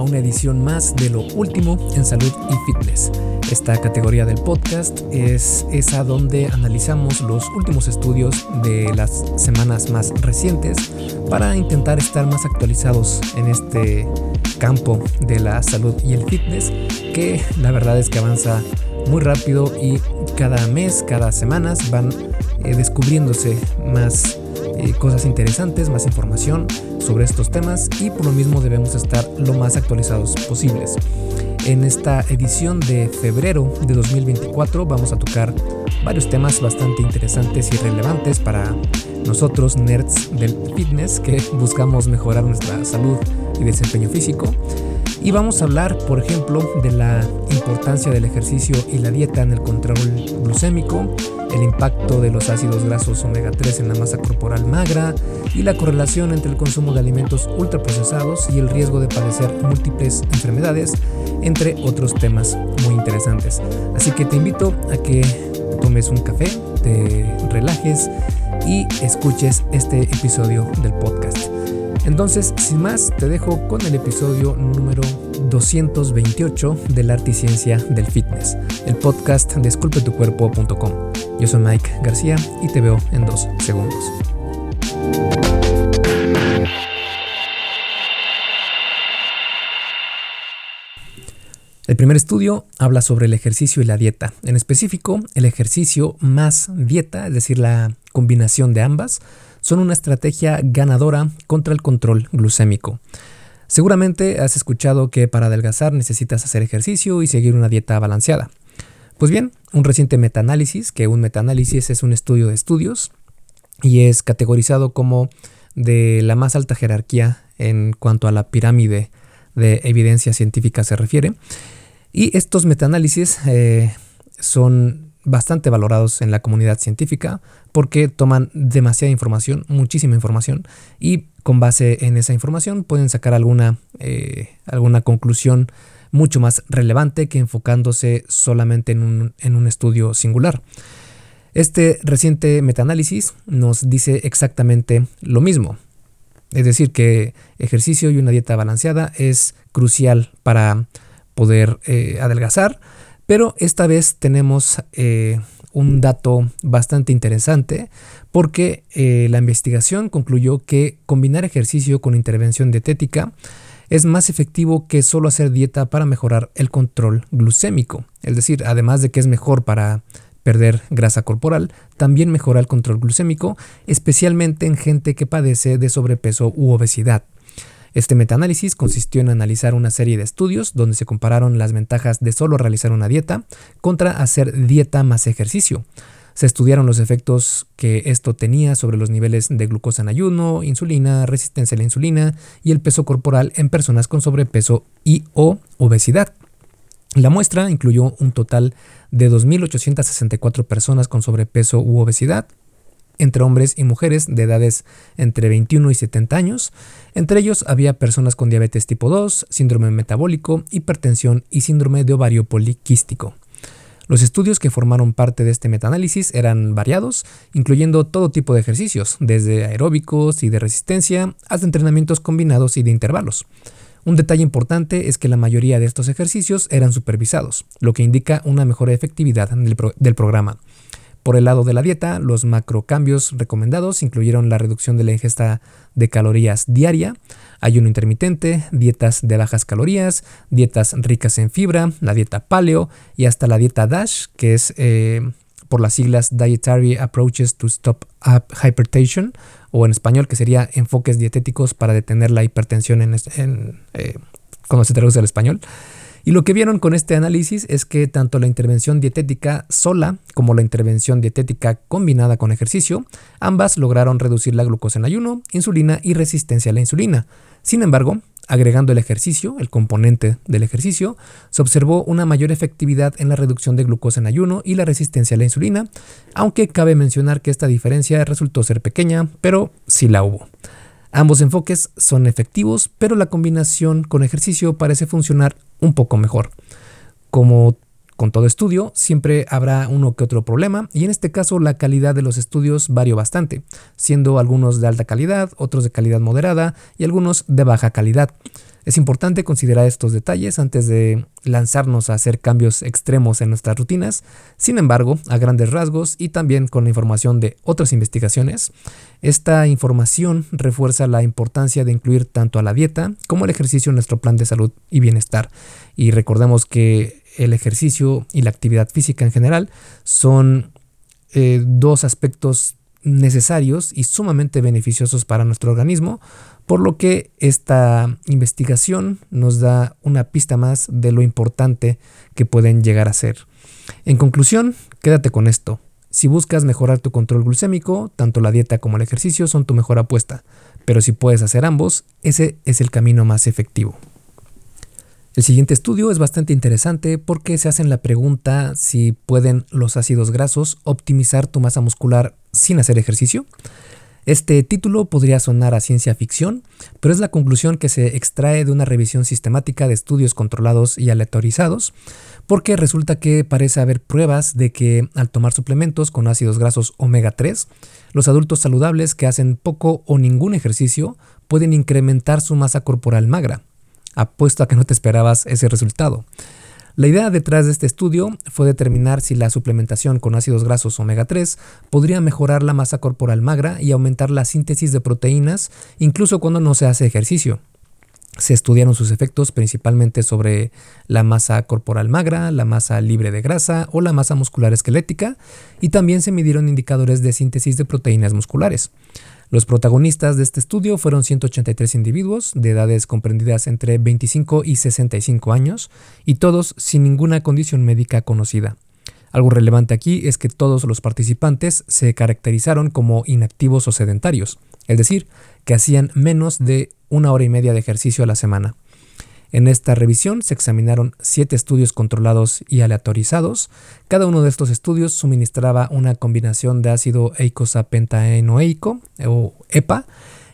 a una edición más de lo último en salud y fitness. Esta categoría del podcast es esa donde analizamos los últimos estudios de las semanas más recientes para intentar estar más actualizados en este campo de la salud y el fitness que la verdad es que avanza muy rápido y cada mes, cada semana van eh, descubriéndose más eh, cosas interesantes, más información sobre estos temas y por lo mismo debemos estar lo más actualizados posibles. En esta edición de febrero de 2024 vamos a tocar varios temas bastante interesantes y relevantes para nosotros nerds del fitness que buscamos mejorar nuestra salud y desempeño físico. Y vamos a hablar, por ejemplo, de la importancia del ejercicio y la dieta en el control glucémico, el impacto de los ácidos grasos omega 3 en la masa corporal magra y la correlación entre el consumo de alimentos ultraprocesados y el riesgo de padecer múltiples enfermedades, entre otros temas muy interesantes. Así que te invito a que tomes un café, te relajes y escuches este episodio del podcast. Entonces, sin más, te dejo con el episodio número 228 del Arte y Ciencia del Fitness, el podcast de esculpetucuerpo.com. Yo soy Mike García y te veo en dos segundos. El primer estudio habla sobre el ejercicio y la dieta, en específico el ejercicio más dieta, es decir, la combinación de ambas, son una estrategia ganadora contra el control glucémico. Seguramente has escuchado que para adelgazar necesitas hacer ejercicio y seguir una dieta balanceada. Pues bien, un reciente metaanálisis, que un metaanálisis es un estudio de estudios y es categorizado como de la más alta jerarquía en cuanto a la pirámide de evidencia científica se refiere. Y estos metaanálisis eh, son bastante valorados en la comunidad científica porque toman demasiada información, muchísima información, y con base en esa información pueden sacar alguna, eh, alguna conclusión mucho más relevante que enfocándose solamente en un, en un estudio singular. Este reciente metaanálisis nos dice exactamente lo mismo. Es decir, que ejercicio y una dieta balanceada es crucial para poder eh, adelgazar, pero esta vez tenemos eh, un dato bastante interesante porque eh, la investigación concluyó que combinar ejercicio con intervención dietética es más efectivo que solo hacer dieta para mejorar el control glucémico. Es decir, además de que es mejor para perder grasa corporal, también mejora el control glucémico, especialmente en gente que padece de sobrepeso u obesidad. Este metaanálisis consistió en analizar una serie de estudios donde se compararon las ventajas de solo realizar una dieta contra hacer dieta más ejercicio. Se estudiaron los efectos que esto tenía sobre los niveles de glucosa en ayuno, insulina, resistencia a la insulina y el peso corporal en personas con sobrepeso y o obesidad. La muestra incluyó un total de 2.864 personas con sobrepeso u obesidad, entre hombres y mujeres de edades entre 21 y 70 años. Entre ellos había personas con diabetes tipo 2, síndrome metabólico, hipertensión y síndrome de ovario poliquístico. Los estudios que formaron parte de este metaanálisis eran variados, incluyendo todo tipo de ejercicios, desde aeróbicos y de resistencia hasta entrenamientos combinados y de intervalos. Un detalle importante es que la mayoría de estos ejercicios eran supervisados, lo que indica una mejor efectividad del, del programa. Por el lado de la dieta, los macrocambios recomendados incluyeron la reducción de la ingesta de calorías diaria, ayuno intermitente, dietas de bajas calorías, dietas ricas en fibra, la dieta paleo y hasta la dieta DASH, que es eh, por las siglas Dietary Approaches to Stop Hypertension, o en español que sería enfoques dietéticos para detener la hipertensión en, eh, cuando se traduce al español. Y lo que vieron con este análisis es que tanto la intervención dietética sola como la intervención dietética combinada con ejercicio, ambas lograron reducir la glucosa en ayuno, insulina y resistencia a la insulina. Sin embargo, agregando el ejercicio, el componente del ejercicio, se observó una mayor efectividad en la reducción de glucosa en ayuno y la resistencia a la insulina, aunque cabe mencionar que esta diferencia resultó ser pequeña, pero sí la hubo. Ambos enfoques son efectivos, pero la combinación con ejercicio parece funcionar un poco mejor. Como con todo estudio, siempre habrá uno que otro problema y en este caso la calidad de los estudios varió bastante, siendo algunos de alta calidad, otros de calidad moderada y algunos de baja calidad. Es importante considerar estos detalles antes de lanzarnos a hacer cambios extremos en nuestras rutinas. Sin embargo, a grandes rasgos y también con la información de otras investigaciones, esta información refuerza la importancia de incluir tanto a la dieta como el ejercicio en nuestro plan de salud y bienestar. Y recordemos que el ejercicio y la actividad física en general son eh, dos aspectos necesarios y sumamente beneficiosos para nuestro organismo, por lo que esta investigación nos da una pista más de lo importante que pueden llegar a ser. En conclusión, quédate con esto. Si buscas mejorar tu control glucémico, tanto la dieta como el ejercicio son tu mejor apuesta, pero si puedes hacer ambos, ese es el camino más efectivo. El siguiente estudio es bastante interesante porque se hacen la pregunta si pueden los ácidos grasos optimizar tu masa muscular sin hacer ejercicio. Este título podría sonar a ciencia ficción, pero es la conclusión que se extrae de una revisión sistemática de estudios controlados y aleatorizados, porque resulta que parece haber pruebas de que al tomar suplementos con ácidos grasos omega 3, los adultos saludables que hacen poco o ningún ejercicio pueden incrementar su masa corporal magra. Apuesto a que no te esperabas ese resultado. La idea detrás de este estudio fue determinar si la suplementación con ácidos grasos omega 3 podría mejorar la masa corporal magra y aumentar la síntesis de proteínas incluso cuando no se hace ejercicio. Se estudiaron sus efectos principalmente sobre la masa corporal magra, la masa libre de grasa o la masa muscular esquelética y también se midieron indicadores de síntesis de proteínas musculares. Los protagonistas de este estudio fueron 183 individuos de edades comprendidas entre 25 y 65 años y todos sin ninguna condición médica conocida. Algo relevante aquí es que todos los participantes se caracterizaron como inactivos o sedentarios, es decir, que hacían menos de una hora y media de ejercicio a la semana. En esta revisión se examinaron siete estudios controlados y aleatorizados. Cada uno de estos estudios suministraba una combinación de ácido eicosapentaenoico o EPA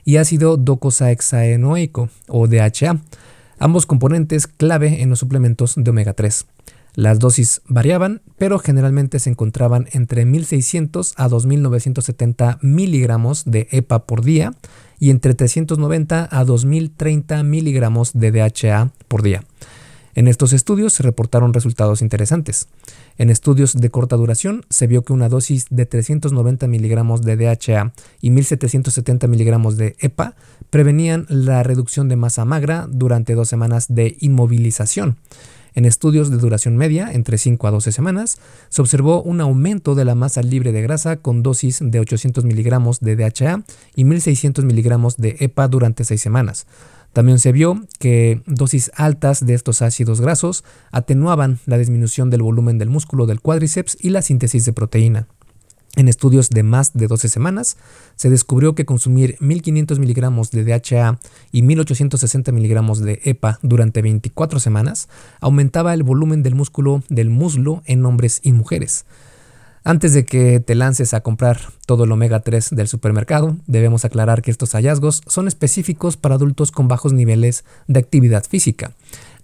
y ácido docosahexaenoico o DHA, ambos componentes clave en los suplementos de omega 3. Las dosis variaban, pero generalmente se encontraban entre 1600 a 2970 miligramos de EPA por día y entre 390 a 2030 miligramos de DHA por día. En estos estudios se reportaron resultados interesantes. En estudios de corta duración se vio que una dosis de 390 miligramos de DHA y 1770 miligramos de EPA prevenían la reducción de masa magra durante dos semanas de inmovilización. En estudios de duración media, entre 5 a 12 semanas, se observó un aumento de la masa libre de grasa con dosis de 800 miligramos de DHA y 1600 miligramos de EPA durante 6 semanas. También se vio que dosis altas de estos ácidos grasos atenuaban la disminución del volumen del músculo del cuádriceps y la síntesis de proteína. En estudios de más de 12 semanas, se descubrió que consumir 1500 miligramos de DHA y 1860 miligramos de EPA durante 24 semanas aumentaba el volumen del músculo del muslo en hombres y mujeres. Antes de que te lances a comprar todo el omega 3 del supermercado, debemos aclarar que estos hallazgos son específicos para adultos con bajos niveles de actividad física.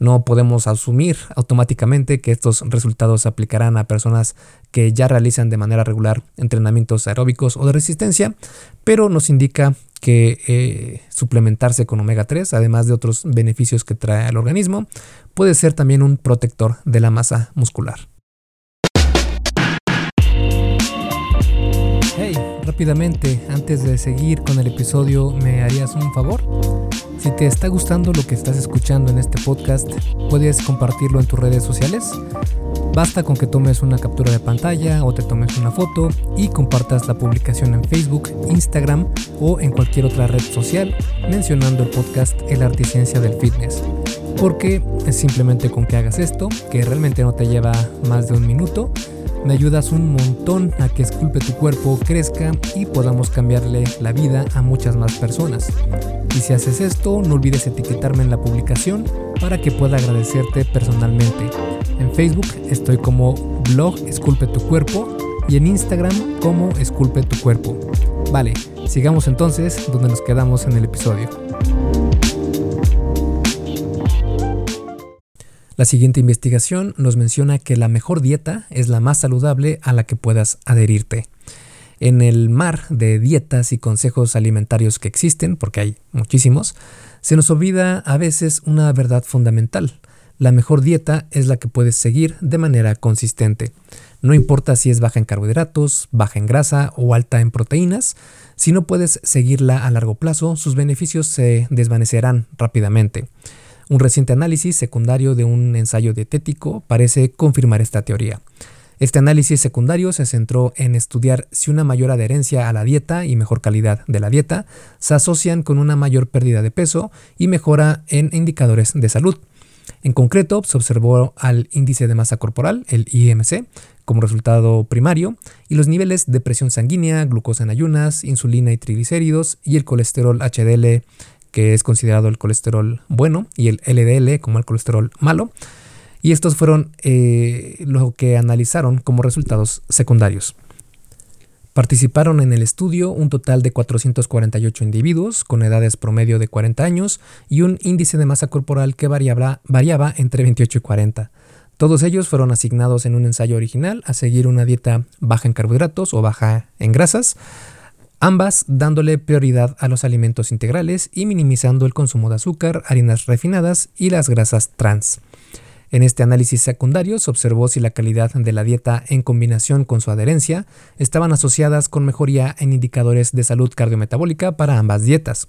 No podemos asumir automáticamente que estos resultados se aplicarán a personas que ya realizan de manera regular entrenamientos aeróbicos o de resistencia, pero nos indica que eh, suplementarse con omega 3, además de otros beneficios que trae al organismo, puede ser también un protector de la masa muscular. Hey, rápidamente, antes de seguir con el episodio, ¿me harías un favor? Si te está gustando lo que estás escuchando en este podcast, puedes compartirlo en tus redes sociales. Basta con que tomes una captura de pantalla o te tomes una foto y compartas la publicación en Facebook, Instagram o en cualquier otra red social mencionando el podcast El Arte y Ciencia del Fitness. Porque simplemente con que hagas esto, que realmente no te lleva más de un minuto, me ayudas un montón a que Esculpe tu cuerpo crezca y podamos cambiarle la vida a muchas más personas. Y si haces esto, no olvides etiquetarme en la publicación para que pueda agradecerte personalmente. En Facebook estoy como blog Esculpe tu cuerpo y en Instagram como Esculpe tu cuerpo. Vale, sigamos entonces donde nos quedamos en el episodio. La siguiente investigación nos menciona que la mejor dieta es la más saludable a la que puedas adherirte. En el mar de dietas y consejos alimentarios que existen, porque hay muchísimos, Se nos olvida a veces una verdad fundamental. La mejor dieta es la que puedes seguir de manera consistente. No importa si es baja en carbohidratos, baja en grasa o alta en proteínas, si no puedes seguirla a largo plazo, sus beneficios se desvanecerán rápidamente. Un reciente análisis secundario de un ensayo dietético parece confirmar esta teoría. Este análisis secundario se centró en estudiar si una mayor adherencia a la dieta y mejor calidad de la dieta se asocian con una mayor pérdida de peso y mejora en indicadores de salud. En concreto, se observó al índice de masa corporal, el IMC, como resultado primario, y los niveles de presión sanguínea, glucosa en ayunas, insulina y triglicéridos, y el colesterol HDL, que es considerado el colesterol bueno, y el LDL como el colesterol malo. Y estos fueron eh, lo que analizaron como resultados secundarios. Participaron en el estudio un total de 448 individuos con edades promedio de 40 años y un índice de masa corporal que variaba, variaba entre 28 y 40. Todos ellos fueron asignados en un ensayo original a seguir una dieta baja en carbohidratos o baja en grasas, ambas dándole prioridad a los alimentos integrales y minimizando el consumo de azúcar, harinas refinadas y las grasas trans. En este análisis secundario se observó si la calidad de la dieta en combinación con su adherencia estaban asociadas con mejoría en indicadores de salud cardiometabólica para ambas dietas.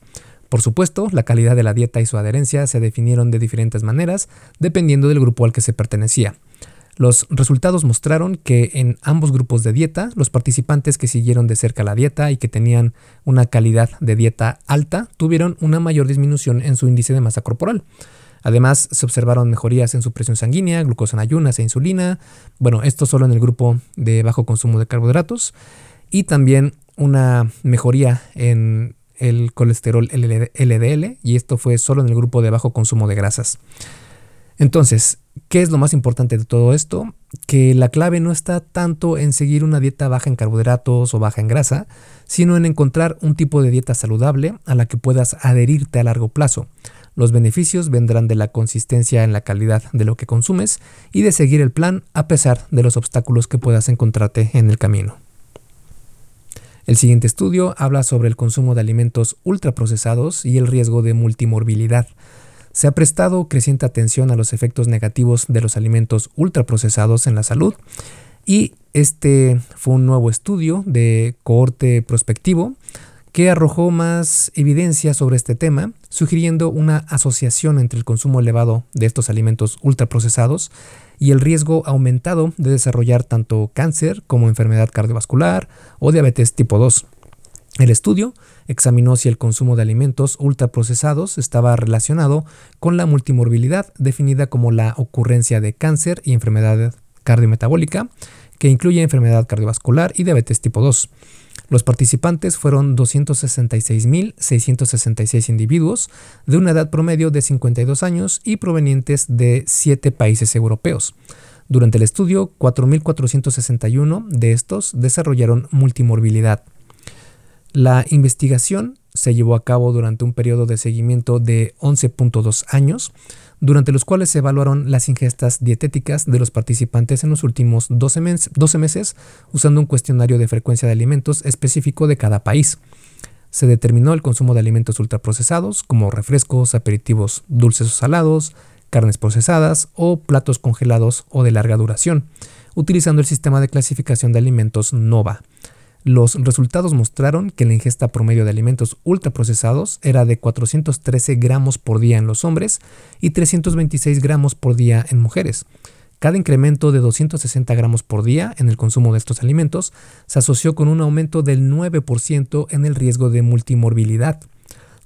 Por supuesto, la calidad de la dieta y su adherencia se definieron de diferentes maneras dependiendo del grupo al que se pertenecía. Los resultados mostraron que en ambos grupos de dieta, los participantes que siguieron de cerca la dieta y que tenían una calidad de dieta alta tuvieron una mayor disminución en su índice de masa corporal. Además, se observaron mejorías en su presión sanguínea, glucosa en ayunas e insulina. Bueno, esto solo en el grupo de bajo consumo de carbohidratos. Y también una mejoría en el colesterol LDL, y esto fue solo en el grupo de bajo consumo de grasas. Entonces, ¿qué es lo más importante de todo esto? Que la clave no está tanto en seguir una dieta baja en carbohidratos o baja en grasa, sino en encontrar un tipo de dieta saludable a la que puedas adherirte a largo plazo. Los beneficios vendrán de la consistencia en la calidad de lo que consumes y de seguir el plan a pesar de los obstáculos que puedas encontrarte en el camino. El siguiente estudio habla sobre el consumo de alimentos ultraprocesados y el riesgo de multimorbilidad. Se ha prestado creciente atención a los efectos negativos de los alimentos ultraprocesados en la salud y este fue un nuevo estudio de cohorte prospectivo que arrojó más evidencia sobre este tema, sugiriendo una asociación entre el consumo elevado de estos alimentos ultraprocesados y el riesgo aumentado de desarrollar tanto cáncer como enfermedad cardiovascular o diabetes tipo 2. El estudio examinó si el consumo de alimentos ultraprocesados estaba relacionado con la multimorbilidad definida como la ocurrencia de cáncer y enfermedad cardiometabólica, que incluye enfermedad cardiovascular y diabetes tipo 2. Los participantes fueron 266.666 individuos de una edad promedio de 52 años y provenientes de 7 países europeos. Durante el estudio, 4.461 de estos desarrollaron multimorbilidad. La investigación se llevó a cabo durante un periodo de seguimiento de 11.2 años, durante los cuales se evaluaron las ingestas dietéticas de los participantes en los últimos 12, meses usando un cuestionario de frecuencia de alimentos específico de cada país. Se determinó el consumo de alimentos ultraprocesados como refrescos, aperitivos dulces o salados, carnes procesadas o platos congelados o de larga duración, utilizando el sistema de clasificación de alimentos NOVA. Los resultados mostraron que la ingesta promedio de alimentos ultraprocesados era de 413 gramos por día en los hombres y 326 gramos por día en mujeres. Cada incremento de 260 gramos por día en el consumo de estos alimentos se asoció con un aumento del 9% en el riesgo de multimorbilidad.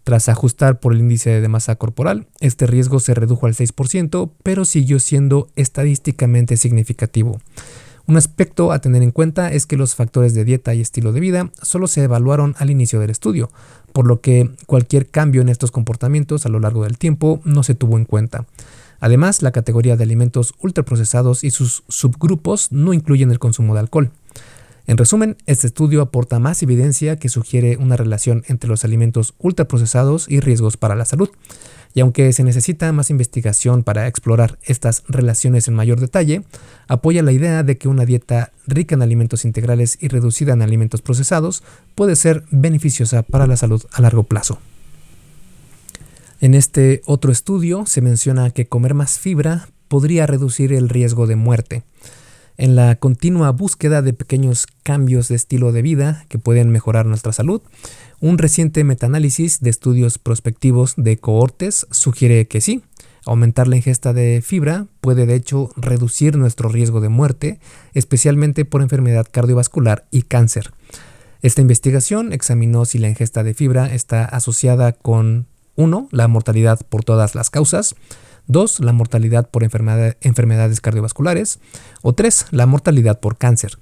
Tras ajustar por el índice de masa corporal, este riesgo se redujo al 6%, pero siguió siendo estadísticamente significativo. Un aspecto a tener en cuenta es que los factores de dieta y estilo de vida solo se evaluaron al inicio del estudio, por lo que cualquier cambio en estos comportamientos a lo largo del tiempo no se tuvo en cuenta. Además, la categoría de alimentos ultraprocesados y sus subgrupos no incluyen el consumo de alcohol. En resumen, este estudio aporta más evidencia que sugiere una relación entre los alimentos ultraprocesados y riesgos para la salud. Y aunque se necesita más investigación para explorar estas relaciones en mayor detalle, apoya la idea de que una dieta rica en alimentos integrales y reducida en alimentos procesados puede ser beneficiosa para la salud a largo plazo. En este otro estudio se menciona que comer más fibra podría reducir el riesgo de muerte. En la continua búsqueda de pequeños cambios de estilo de vida que pueden mejorar nuestra salud, un reciente metaanálisis de estudios prospectivos de cohortes sugiere que sí, aumentar la ingesta de fibra puede de hecho reducir nuestro riesgo de muerte, especialmente por enfermedad cardiovascular y cáncer. Esta investigación examinó si la ingesta de fibra está asociada con 1. La mortalidad por todas las causas, 2. La mortalidad por enfermedades cardiovasculares o 3. La mortalidad por cáncer.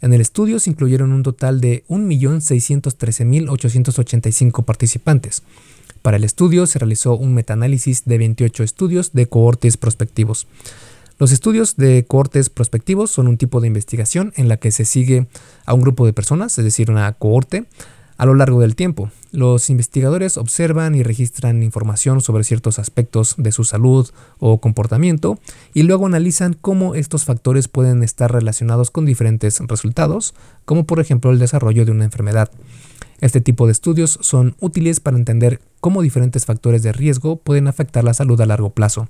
En el estudio se incluyeron un total de 1.613.885 participantes. Para el estudio se realizó un metaanálisis de 28 estudios de cohortes prospectivos. Los estudios de cohortes prospectivos son un tipo de investigación en la que se sigue a un grupo de personas, es decir, una cohorte, a lo largo del tiempo. Los investigadores observan y registran información sobre ciertos aspectos de su salud o comportamiento y luego analizan cómo estos factores pueden estar relacionados con diferentes resultados, como por ejemplo el desarrollo de una enfermedad. Este tipo de estudios son útiles para entender cómo diferentes factores de riesgo pueden afectar la salud a largo plazo.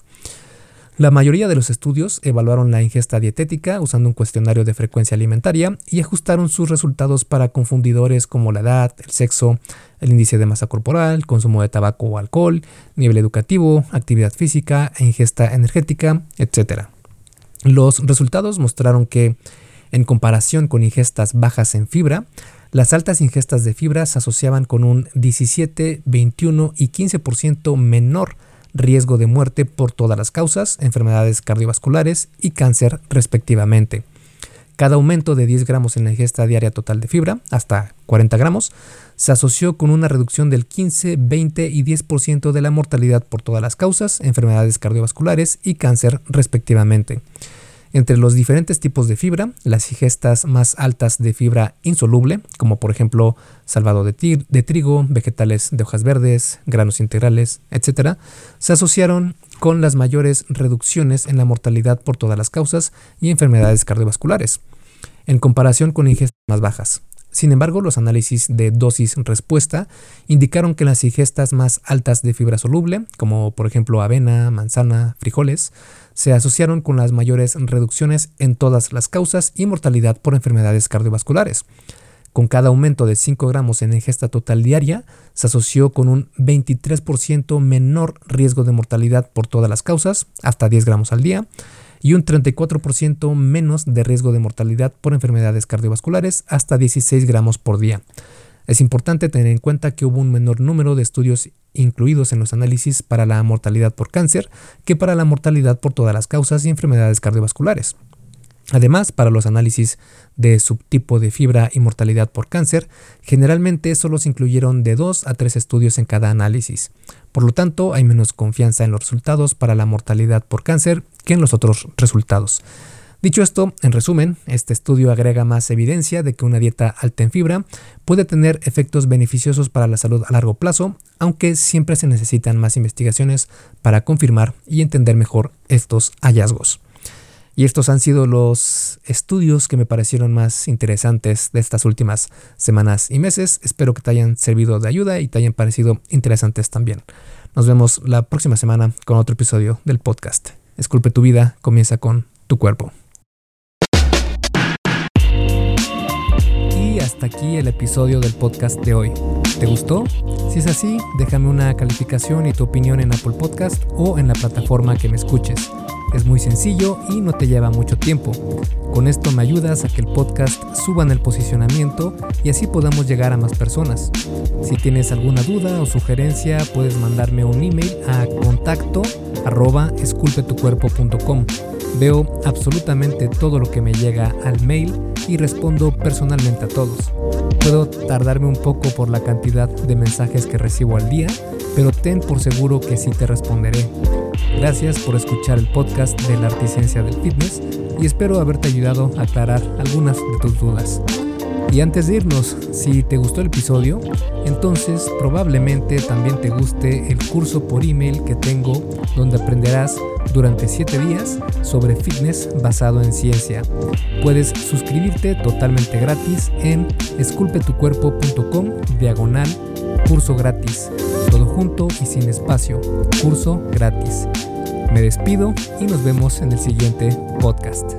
La mayoría de los estudios evaluaron la ingesta dietética usando un cuestionario de frecuencia alimentaria y ajustaron sus resultados para confundidores como la edad, el sexo, el índice de masa corporal, consumo de tabaco o alcohol, nivel educativo, actividad física ingesta energética, etc. Los resultados mostraron que, en comparación con ingestas bajas en fibra, las altas ingestas de fibra se asociaban con un 17, 21 y 15% menor riesgo de muerte por todas las causas, enfermedades cardiovasculares y cáncer respectivamente. Cada aumento de 10 gramos en la ingesta diaria total de fibra, hasta 40 gramos, se asoció con una reducción del 15, 20 y 10% de la mortalidad por todas las causas, enfermedades cardiovasculares y cáncer respectivamente. Entre los diferentes tipos de fibra, las ingestas más altas de fibra insoluble, como por ejemplo salvado de, trigo, vegetales de hojas verdes, granos integrales, etc., se asociaron con las mayores reducciones en la mortalidad por todas las causas y enfermedades cardiovasculares, en comparación con ingestas más bajas. Sin embargo, los análisis de dosis-respuesta indicaron que las ingestas más altas de fibra soluble, como por ejemplo avena, manzana, frijoles, se asociaron con las mayores reducciones en todas las causas y mortalidad por enfermedades cardiovasculares. Con cada aumento de 5 gramos en ingesta total diaria, se asoció con un 23% menor riesgo de mortalidad por todas las causas, hasta 10 gramos al día, y un 34% menos de riesgo de mortalidad por enfermedades cardiovasculares, hasta 16 gramos por día. Es importante tener en cuenta que hubo un menor número de estudios incluidos en los análisis para la mortalidad por cáncer que para la mortalidad por todas las causas y enfermedades cardiovasculares. Además, para los análisis de subtipo de fibra y mortalidad por cáncer, generalmente solo se incluyeron de 2 a 3 estudios en cada análisis. Por lo tanto, hay menos confianza en los resultados para la mortalidad por cáncer que en los otros resultados. Dicho esto, en resumen, este estudio agrega más evidencia de que una dieta alta en fibra puede tener efectos beneficiosos para la salud a largo plazo, aunque siempre se necesitan más investigaciones para confirmar y entender mejor estos hallazgos. Y estos han sido los estudios que me parecieron más interesantes de estas últimas semanas y meses. Espero que te hayan servido de ayuda y te hayan parecido interesantes también. Nos vemos la próxima semana con otro episodio del podcast. Esculpe tu vida, comienza con tu cuerpo. hasta aquí el episodio del podcast de hoy. ¿Te gustó? Si es así, déjame una calificación y tu opinión en Apple Podcast o en la plataforma que me escuches. Es muy sencillo y no te lleva mucho tiempo. Con esto me ayudas a que el podcast suba en el posicionamiento y así podamos llegar a más personas. Si tienes alguna duda o sugerencia, puedes mandarme un email a contacto arroba. Veo absolutamente todo lo que me llega al mail y respondo personalmente a todos. Puedo tardarme un poco por la cantidad de mensajes que recibo al día, pero ten por seguro que sí te responderé. Gracias por escuchar el podcast de la Articiencia del Fitness y espero haberte ayudado a aclarar algunas de tus dudas. Y antes de irnos, si te gustó el episodio, entonces probablemente también te guste el curso por email que tengo donde aprenderás durante 7 días sobre fitness basado en ciencia. Puedes suscribirte totalmente gratis en esculpetucuerpo.com diagonal curso gratis. Todo junto y sin espacio, curso gratis. Me despido y nos vemos en el siguiente podcast.